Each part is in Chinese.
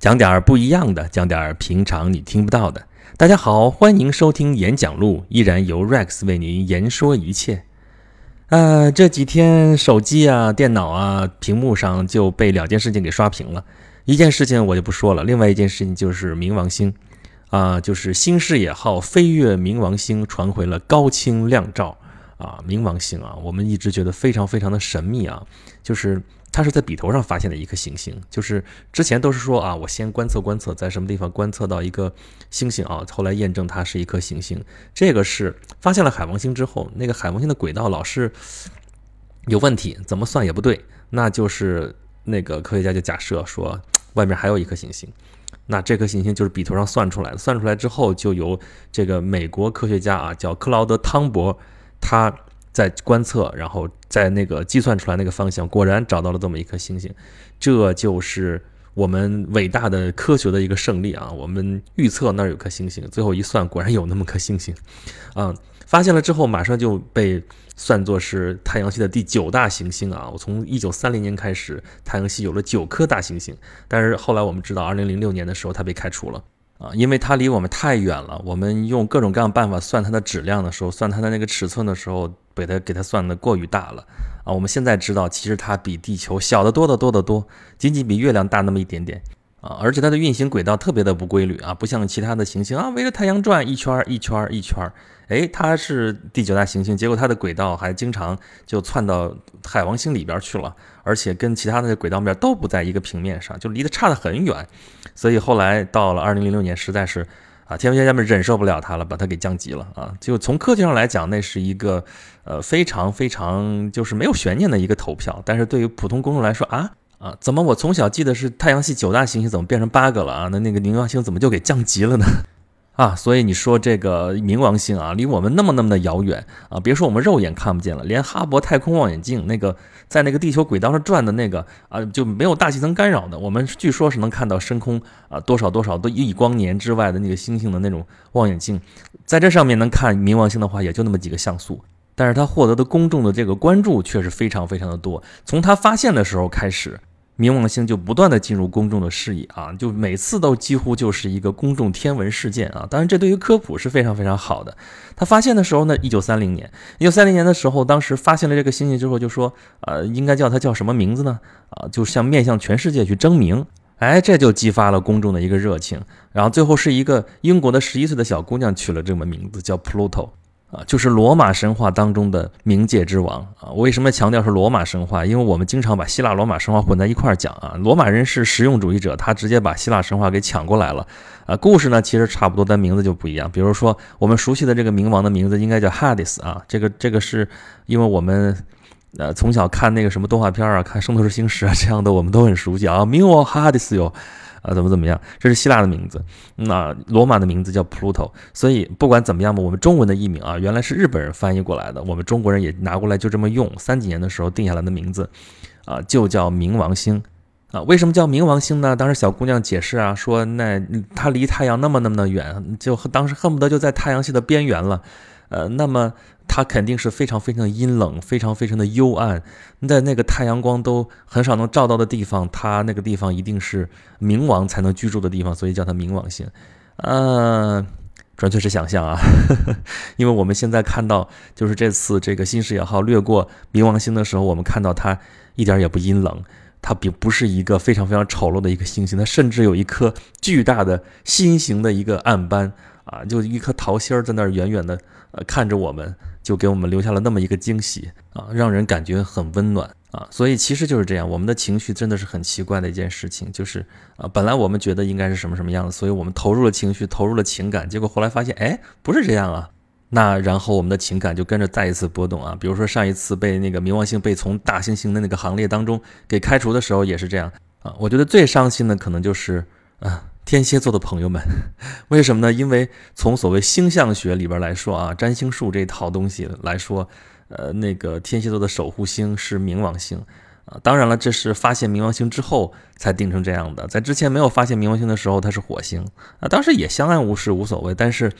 讲点儿不一样的，讲点儿平常你听不到的。大家好，欢迎收听演讲录，依然由 Rex 为您言说一切。呃，这几天手机啊、电脑啊屏幕上就被两件事情给刷屏了。一件事情我就不说了，另外一件事情就是冥王星啊，就是新视野号飞越冥王星，传回了高清亮照啊。冥王星啊，我们一直觉得非常非常的神秘啊，就是。它是在笔头上发现的一颗行星，就是之前都是说啊，我先观测观测，在什么地方观测到一个星星啊，后来验证它是一颗行星。这个是发现了海王星之后，那个海王星的轨道老是有问题，怎么算也不对。那就是那个科学家就假设说，外面还有一颗行星。那这颗行星就是笔头上算出来的，算出来之后就由这个美国科学家啊，叫克劳德·汤博，他。在观测，然后在那个计算出来那个方向，果然找到了这么一颗星星，这就是我们伟大的科学的一个胜利啊！我们预测那儿有颗星星，最后一算，果然有那么颗星星，啊，发现了之后，马上就被算作是太阳系的第九大行星啊！我从一九三零年开始，太阳系有了九颗大行星，但是后来我们知道，二零零六年的时候它被开除了。啊，因为它离我们太远了，我们用各种各样办法算它的质量的时候，算它的那个尺寸的时候，给它给它算的过于大了啊。我们现在知道，其实它比地球小得多得多得多，仅仅比月亮大那么一点点啊。而且它的运行轨道特别的不规律啊，不像其他的行星啊，围着太阳转一圈一圈一圈。哎，它是第九大行星，结果它的轨道还经常就窜到海王星里边去了，而且跟其他的轨道面都不在一个平面上，就离得差得很远。所以后来到了二零零六年，实在是啊，天文学家们忍受不了它了，把它给降级了啊。就从科学上来讲，那是一个呃非常非常就是没有悬念的一个投票。但是对于普通公众来说啊啊，怎么我从小记得是太阳系九大行星，怎么变成八个了啊？那那个冥王星怎么就给降级了呢？啊，所以你说这个冥王星啊，离我们那么那么的遥远啊，别说我们肉眼看不见了，连哈勃太空望远镜那个在那个地球轨道上转的那个啊，就没有大气层干扰的，我们据说是能看到深空啊多少多少多亿光年之外的那个星星的那种望远镜，在这上面能看冥王星的话，也就那么几个像素，但是它获得的公众的这个关注却是非常非常的多，从它发现的时候开始。冥王星就不断的进入公众的视野啊，就每次都几乎就是一个公众天文事件啊。当然，这对于科普是非常非常好的。他发现的时候呢，一九三零年，一九三零年的时候，当时发现了这个星星之后，就说，呃，应该叫它叫什么名字呢？啊，就像面向全世界去争名，哎，这就激发了公众的一个热情。然后最后是一个英国的十一岁的小姑娘取了这么名字，叫 Pluto。啊，就是罗马神话当中的冥界之王啊！为什么强调是罗马神话？因为我们经常把希腊罗马神话混在一块儿讲啊。罗马人是实用主义者，他直接把希腊神话给抢过来了啊。故事呢其实差不多，但名字就不一样。比如说我们熟悉的这个冥王的名字应该叫 Hades 啊，这个这个是因为我们呃从小看那个什么动画片啊，看《圣斗士星矢》啊这样的，我们都很熟悉啊。冥王 Hades 哟。啊，怎么怎么样？这是希腊的名字，那罗马的名字叫 Pluto，所以不管怎么样吧，我们中文的译名啊，原来是日本人翻译过来的，我们中国人也拿过来就这么用。三几年的时候定下来的名字，啊，就叫冥王星。啊，为什么叫冥王星呢？当时小姑娘解释啊，说那它离太阳那么那么的远，就当时恨不得就在太阳系的边缘了。呃，那么它肯定是非常非常阴冷，非常非常的幽暗，在那个太阳光都很少能照到的地方，它那个地方一定是冥王才能居住的地方，所以叫它冥王星。呃，纯粹是想象啊，因为我们现在看到，就是这次这个新视野号掠过冥王星的时候，我们看到它一点也不阴冷，它并不是一个非常非常丑陋的一个星星，它甚至有一颗巨大的心形的一个暗斑啊，就一颗桃心儿在那儿远远的。呃，看着我们，就给我们留下了那么一个惊喜啊，让人感觉很温暖啊。所以其实就是这样，我们的情绪真的是很奇怪的一件事情，就是啊，本来我们觉得应该是什么什么样子，所以我们投入了情绪，投入了情感，结果后来发现，哎，不是这样啊。那然后我们的情感就跟着再一次波动啊。比如说上一次被那个冥王星被从大猩猩的那个行列当中给开除的时候也是这样啊。我觉得最伤心的可能就是啊。天蝎座的朋友们，为什么呢？因为从所谓星象学里边来说啊，占星术这套东西来说，呃，那个天蝎座的守护星是冥王星啊，当然了，这是发现冥王星之后才定成这样的，在之前没有发现冥王星的时候，它是火星啊，当时也相安无事，无所谓。但是，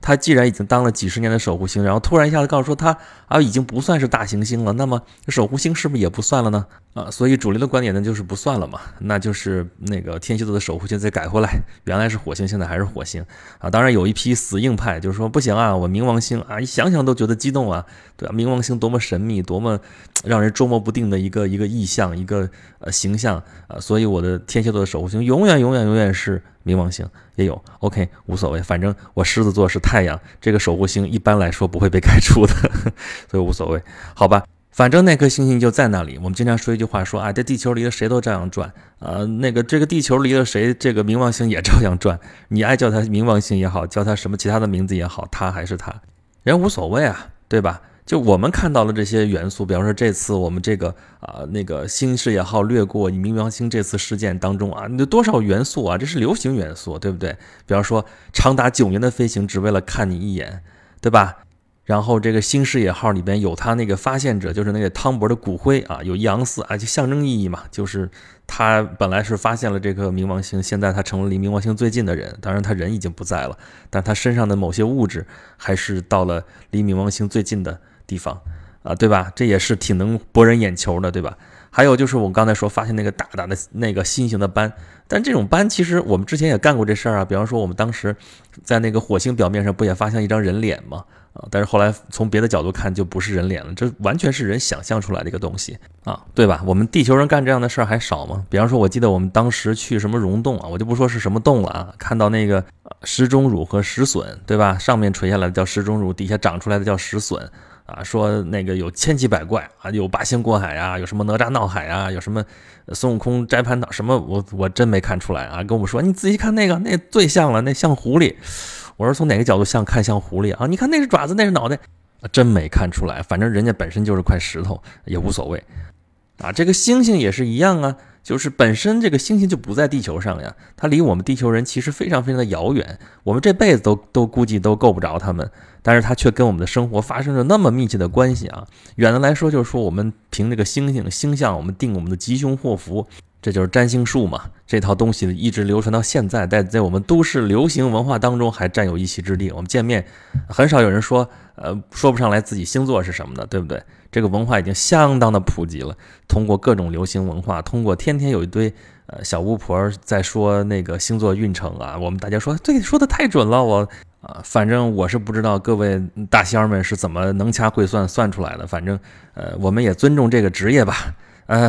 它既然已经当了几十年的守护星，然后突然一下子告诉说它啊已经不算是大行星了，那么守护星是不是也不算了呢？啊，所以主流的观点呢就是不算了嘛，那就是那个天蝎座的守护星再改回来，原来是火星，现在还是火星啊。当然有一批死硬派就是说不行啊，我冥王星啊，一想想都觉得激动啊，对？冥王星多么神秘，多么让人捉摸不定的一个一个。意象一个呃形象啊，所以我的天蝎座的守护星永远永远永远是冥王星，也有 OK 无所谓，反正我狮子座是太阳，这个守护星一般来说不会被开除的，所以无所谓，好吧，反正那颗星星就在那里。我们经常说一句话，说啊，这地球离了谁都照样转啊，那个这个地球离了谁，这个冥王星也照样转，你爱叫它冥王星也好，叫它什么其他的名字也好，它还是它，人无所谓啊，对吧？就我们看到了这些元素，比方说这次我们这个啊那个新视野号掠过冥王星这次事件当中啊，有多少元素啊？这是流行元素，对不对？比方说长达九年的飞行，只为了看你一眼，对吧？然后这个新视野号里边有他那个发现者，就是那个汤博的骨灰啊，有杨四啊，就象征意义嘛，就是他本来是发现了这颗冥王星，现在他成了离冥王星最近的人，当然他人已经不在了，但他身上的某些物质还是到了离冥王星最近的。地方啊，对吧？这也是挺能博人眼球的，对吧？还有就是我刚才说发现那个大大的那个心形的斑，但这种斑其实我们之前也干过这事儿啊。比方说我们当时在那个火星表面上不也发现一张人脸吗？啊，但是后来从别的角度看就不是人脸了，这完全是人想象出来的一个东西啊，对吧？我们地球人干这样的事儿还少吗？比方说，我记得我们当时去什么溶洞啊，我就不说是什么洞了啊，看到那个石钟乳和石笋，对吧？上面垂下来的叫石钟乳，底下长出来的叫石笋。啊，说那个有千奇百怪啊，有八仙过海啊，有什么哪吒闹海啊，有什么孙悟空摘蟠桃什么，我我真没看出来啊。跟我们说，你仔细看那个，那最像了，那像狐狸。我说从哪个角度像？看像狐狸啊？你看那是爪子，那是脑袋，真没看出来。反正人家本身就是块石头，也无所谓。啊，这个星星也是一样啊，就是本身这个星星就不在地球上呀，它离我们地球人其实非常非常的遥远，我们这辈子都都估计都够不着他们。但是它却跟我们的生活发生着那么密切的关系啊！远的来说，就是说我们凭这个星星星象，我们定我们的吉凶祸福，这就是占星术嘛。这套东西一直流传到现在，在在我们都市流行文化当中还占有一席之地。我们见面很少有人说，呃，说不上来自己星座是什么的，对不对？这个文化已经相当的普及了。通过各种流行文化，通过天天有一堆呃小巫婆在说那个星座运程啊，我们大家说对说的太准了，我。啊，反正我是不知道各位大仙儿们是怎么能掐会算算出来的。反正，呃，我们也尊重这个职业吧。呃，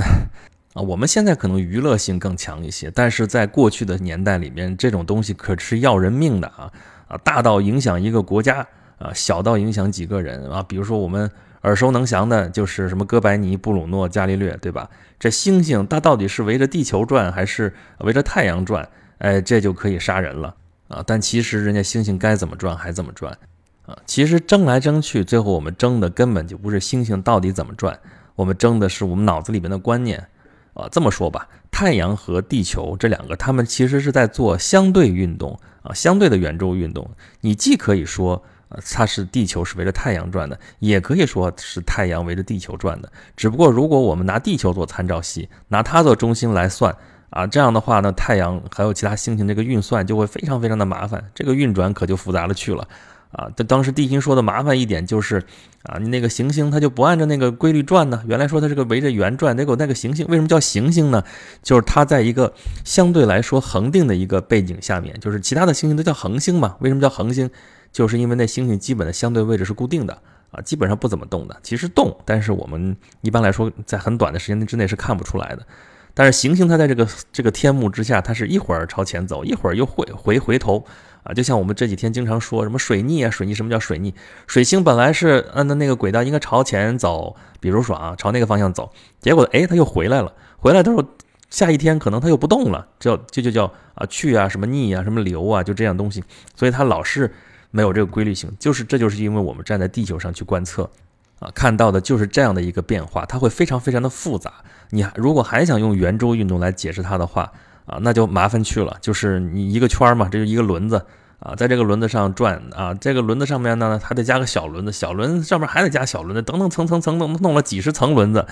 啊，我们现在可能娱乐性更强一些，但是在过去的年代里面，这种东西可是要人命的啊！啊，大到影响一个国家，啊，小到影响几个人啊。比如说我们耳熟能详的，就是什么哥白尼、布鲁诺、伽利略，对吧？这星星它到底是围着地球转还是围着太阳转？哎，这就可以杀人了。啊，但其实人家星星该怎么转还怎么转，啊，其实争来争去，最后我们争的根本就不是星星到底怎么转，我们争的是我们脑子里面的观念。啊，这么说吧，太阳和地球这两个，他们其实是在做相对运动啊，相对的圆周运动。你既可以说，呃，它是地球是围着太阳转的，也可以说是太阳围着地球转的。只不过，如果我们拿地球做参照系，拿它做中心来算。啊，这样的话呢，太阳还有其他星星这个运算就会非常非常的麻烦，这个运转可就复杂了去了。啊，这当时地心说的麻烦一点就是，啊，你那个行星它就不按照那个规律转呢。原来说它是个围着圆转，结果那个行星为什么叫行星呢？就是它在一个相对来说恒定的一个背景下面，就是其他的星星都叫恒星嘛。为什么叫恒星？就是因为那星星基本的相对位置是固定的，啊，基本上不怎么动的。其实动，但是我们一般来说在很短的时间之内是看不出来的。但是行星它在这个这个天幕之下，它是一会儿朝前走，一会儿又回回回头啊，就像我们这几天经常说什么水逆啊，水逆什么叫水逆？水星本来是按的那个轨道应该朝前走，比如说啊，朝那个方向走，结果哎，它又回来了，回来的时候下一天可能它又不动了，叫就就叫啊去啊什么逆啊什么流啊，就这样东西，所以它老是没有这个规律性，就是这就是因为我们站在地球上去观测。啊，看到的就是这样的一个变化，它会非常非常的复杂。你如果还想用圆周运动来解释它的话，啊，那就麻烦去了。就是你一个圈嘛，这就一个轮子啊，在这个轮子上转啊，这个轮子上面呢还得加个小轮子，小轮子上面还得加小轮子，等等层层层弄弄了几十层轮子，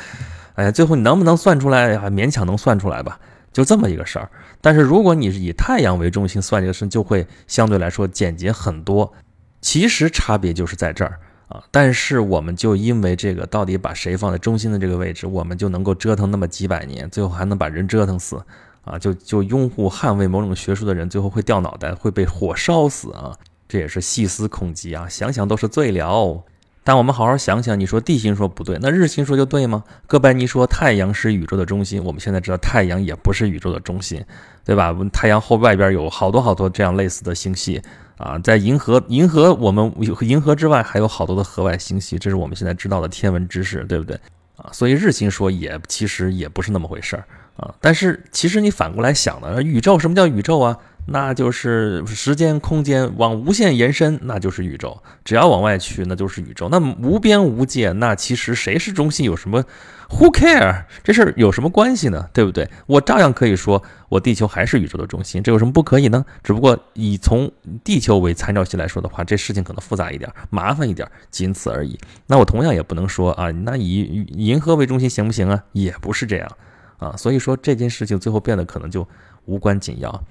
哎，最后你能不能算出来？还勉强能算出来吧，就这么一个事儿。但是如果你是以太阳为中心算这个事，就会相对来说简洁很多。其实差别就是在这儿啊，但是我们就因为这个到底把谁放在中心的这个位置，我们就能够折腾那么几百年，最后还能把人折腾死。啊，就就拥护捍卫某种学术的人，最后会掉脑袋，会被火烧死啊！这也是细思恐极啊，想想都是醉了。但我们好好想想，你说地心说不对，那日心说就对吗？哥白尼说太阳是宇宙的中心，我们现在知道太阳也不是宇宙的中心，对吧？太阳后外边有好多好多这样类似的星系啊，在银河银河我们银河之外还有好多的河外星系，这是我们现在知道的天文知识，对不对？啊，所以日心说也其实也不是那么回事儿。啊，但是其实你反过来想呢，宇宙什么叫宇宙啊？那就是时间空间往无限延伸，那就是宇宙。只要往外去，那就是宇宙。那无边无界，那其实谁是中心有什么？Who care？这事儿有什么关系呢？对不对？我照样可以说，我地球还是宇宙的中心，这有什么不可以呢？只不过以从地球为参照系来说的话，这事情可能复杂一点，麻烦一点，仅此而已。那我同样也不能说啊，那以银河为中心行不行啊？也不是这样。啊，所以说这件事情最后变得可能就无关紧要，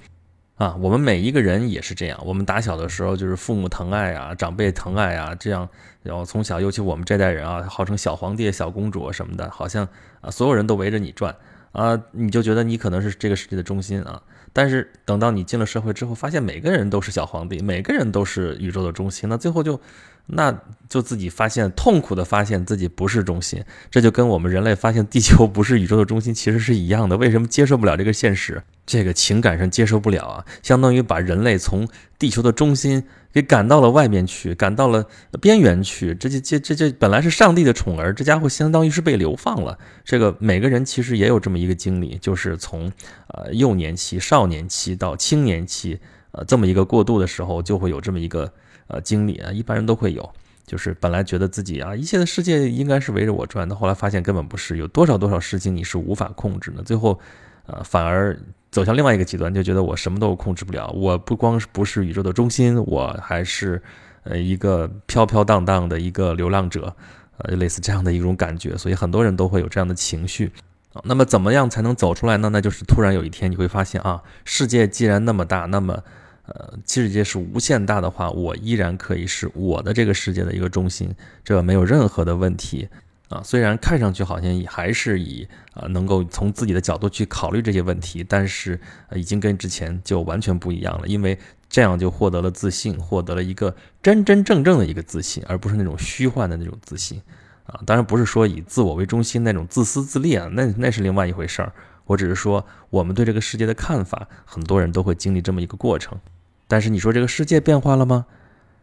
啊，我们每一个人也是这样。我们打小的时候就是父母疼爱啊，长辈疼爱啊，这样，然后从小，尤其我们这代人啊，号称小皇帝、小公主什么的，好像啊，所有人都围着你转啊，你就觉得你可能是这个世界的中心啊。但是等到你进了社会之后，发现每个人都是小皇帝，每个人都是宇宙的中心，那最后就。那就自己发现痛苦的发现自己不是中心，这就跟我们人类发现地球不是宇宙的中心其实是一样的。为什么接受不了这个现实？这个情感上接受不了啊，相当于把人类从地球的中心给赶到了外面去，赶到了边缘去。这这这这这本来是上帝的宠儿，这家伙相当于是被流放了。这个每个人其实也有这么一个经历，就是从呃幼年期、少年期到青年期，呃这么一个过渡的时候，就会有这么一个。呃，经历啊，一般人都会有，就是本来觉得自己啊，一切的世界应该是围着我转的，后来发现根本不是，有多少多少事情你是无法控制的，最后，呃，反而走向另外一个极端，就觉得我什么都控制不了，我不光是不是宇宙的中心，我还是呃一个飘飘荡荡的一个流浪者，呃，类似这样的一种感觉，所以很多人都会有这样的情绪啊。那么怎么样才能走出来呢？那就是突然有一天你会发现啊，世界既然那么大，那么。呃，世界是无限大的话，我依然可以是我的这个世界的一个中心，这没有任何的问题啊。虽然看上去好像也还是以啊能够从自己的角度去考虑这些问题，但是已经跟之前就完全不一样了，因为这样就获得了自信，获得了一个真真正正的一个自信，而不是那种虚幻的那种自信啊。当然不是说以自我为中心那种自私自利啊，那那是另外一回事儿。我只是说，我们对这个世界的看法，很多人都会经历这么一个过程。但是你说这个世界变化了吗？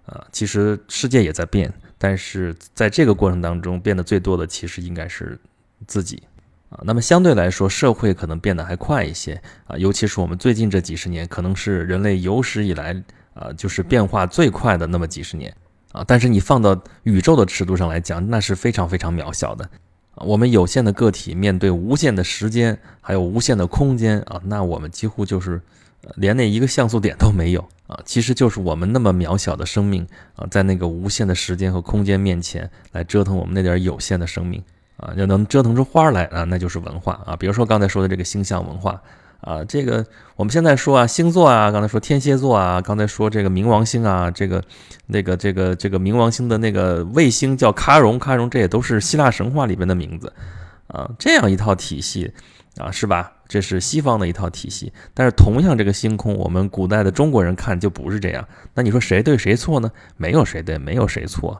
啊，其实世界也在变，但是在这个过程当中，变得最多的其实应该是自己啊。那么相对来说，社会可能变得还快一些啊，尤其是我们最近这几十年，可能是人类有史以来啊，就是变化最快的那么几十年啊。但是你放到宇宙的尺度上来讲，那是非常非常渺小的。我们有限的个体面对无限的时间，还有无限的空间啊，那我们几乎就是连那一个像素点都没有啊。其实就是我们那么渺小的生命啊，在那个无限的时间和空间面前来折腾我们那点有限的生命啊，要能折腾出花来啊，那就是文化啊。比如说刚才说的这个星象文化。啊，这个我们现在说啊，星座啊，刚才说天蝎座啊，刚才说这个冥王星啊，这个那个这个这个冥王星的那个卫星叫喀戎，喀戎这也都是希腊神话里边的名字啊，这样一套体系啊，是吧？这是西方的一套体系，但是同样这个星空，我们古代的中国人看就不是这样。那你说谁对谁错呢？没有谁对，没有谁错。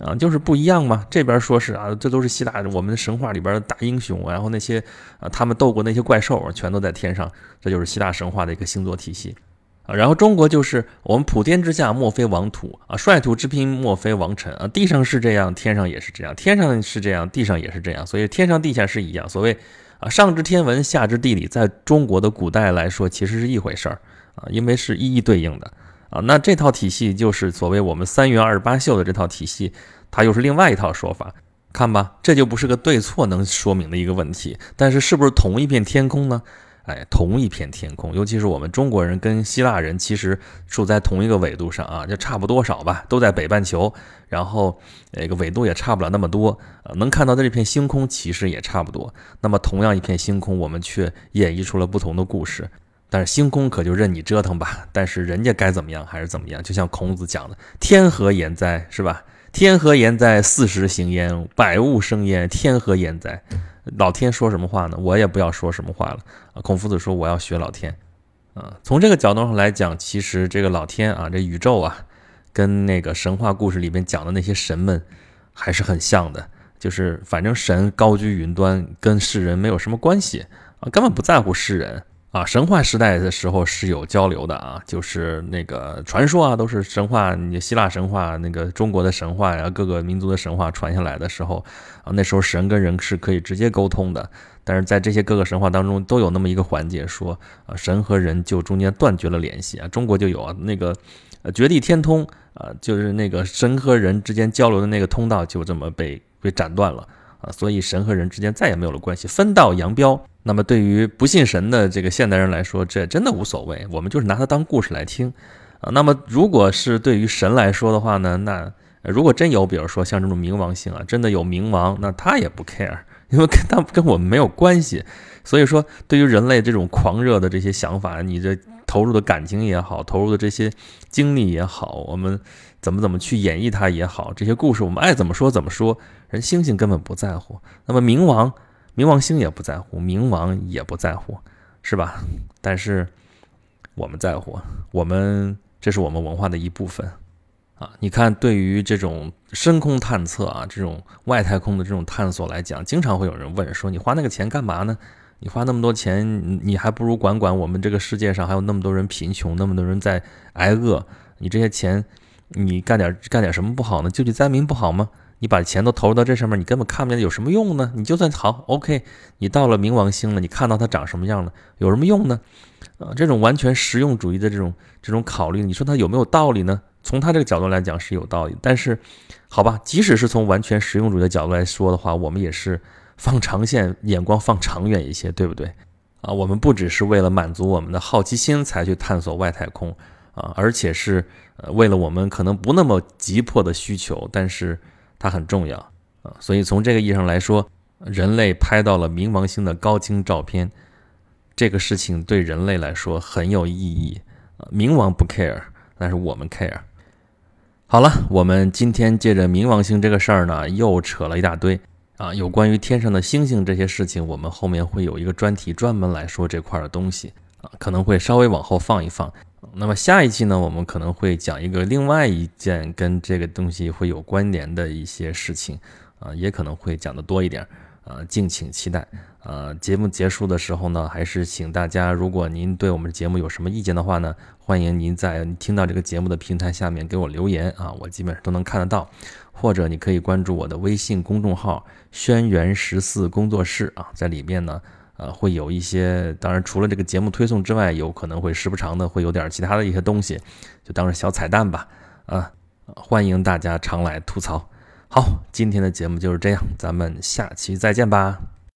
啊，就是不一样嘛。这边说是啊，这都是希腊我们神话里边的大英雄，然后那些啊，他们斗过那些怪兽，全都在天上，这就是希腊神话的一个星座体系啊。然后中国就是我们普天之下莫非王土啊，率土之滨莫非王臣啊。地上是这样，天上也是这样；天上是这样，地上也是这样。所以天上地下是一样。所谓啊，上知天文，下知地理，在中国的古代来说，其实是一回事儿啊，因为是一一对应的。啊，那这套体系就是所谓我们三元二十八宿的这套体系，它又是另外一套说法。看吧，这就不是个对错能说明的一个问题。但是是不是同一片天空呢？哎，同一片天空。尤其是我们中国人跟希腊人其实处在同一个纬度上啊，就差不多少吧，都在北半球，然后那个纬度也差不了那么多，能看到的这片星空其实也差不多。那么同样一片星空，我们却演绎出了不同的故事。但是星空可就任你折腾吧，但是人家该怎么样还是怎么样。就像孔子讲的“天何言哉”，是吧？“天何言哉？四时行焉，百物生焉。天何言哉？”老天说什么话呢？我也不要说什么话了！孔夫子说：“我要学老天。”啊，从这个角度上来讲，其实这个老天啊，这宇宙啊，跟那个神话故事里面讲的那些神们还是很像的。就是反正神高居云端，跟世人没有什么关系啊，根本不在乎世人。啊，神话时代的时候是有交流的啊，就是那个传说啊，都是神话，希腊神话、那个中国的神话呀，各个民族的神话传下来的时候啊，那时候神跟人是可以直接沟通的。但是在这些各个神话当中，都有那么一个环节，说啊，神和人就中间断绝了联系啊。中国就有啊，那个绝地天通啊，就是那个神和人之间交流的那个通道就这么被被斩断了啊，所以神和人之间再也没有了关系，分道扬镳。那么对于不信神的这个现代人来说，这真的无所谓，我们就是拿它当故事来听，啊，那么如果是对于神来说的话呢，那如果真有，比如说像这种冥王星啊，真的有冥王，那他也不 care，因为跟他跟我们没有关系。所以说，对于人类这种狂热的这些想法，你这投入的感情也好，投入的这些精力也好，我们怎么怎么去演绎它也好，这些故事我们爱怎么说怎么说，人星星根本不在乎。那么冥王。冥王星也不在乎，冥王也不在乎，是吧？但是我们在乎，我们这是我们文化的一部分啊！你看，对于这种深空探测啊，这种外太空的这种探索来讲，经常会有人问说：“你花那个钱干嘛呢？你花那么多钱，你还不如管管我们这个世界上还有那么多人贫穷，那么多人在挨饿，你这些钱，你干点干点什么不好呢？救济灾民不好吗？”你把钱都投入到这上面，你根本看不见有什么用呢？你就算好，OK，你到了冥王星了，你看到它长什么样了，有什么用呢？啊，这种完全实用主义的这种这种考虑，你说它有没有道理呢？从他这个角度来讲是有道理，但是，好吧，即使是从完全实用主义的角度来说的话，我们也是放长线，眼光放长远一些，对不对？啊，我们不只是为了满足我们的好奇心才去探索外太空啊，而且是呃为了我们可能不那么急迫的需求，但是。它很重要啊，所以从这个意义上来说，人类拍到了冥王星的高清照片，这个事情对人类来说很有意义啊。冥王不 care，但是我们 care。好了，我们今天借着冥王星这个事儿呢，又扯了一大堆啊。有关于天上的星星这些事情，我们后面会有一个专题专门来说这块的东西啊，可能会稍微往后放一放。那么下一期呢，我们可能会讲一个另外一件跟这个东西会有关联的一些事情，啊，也可能会讲的多一点，啊，敬请期待。呃，节目结束的时候呢，还是请大家，如果您对我们节目有什么意见的话呢，欢迎您在听到这个节目的平台下面给我留言啊，我基本上都能看得到，或者你可以关注我的微信公众号“轩辕十四工作室”啊，在里面呢。呃，会有一些，当然除了这个节目推送之外，有可能会时不常的会有点其他的一些东西，就当是小彩蛋吧。啊，欢迎大家常来吐槽。好，今天的节目就是这样，咱们下期再见吧。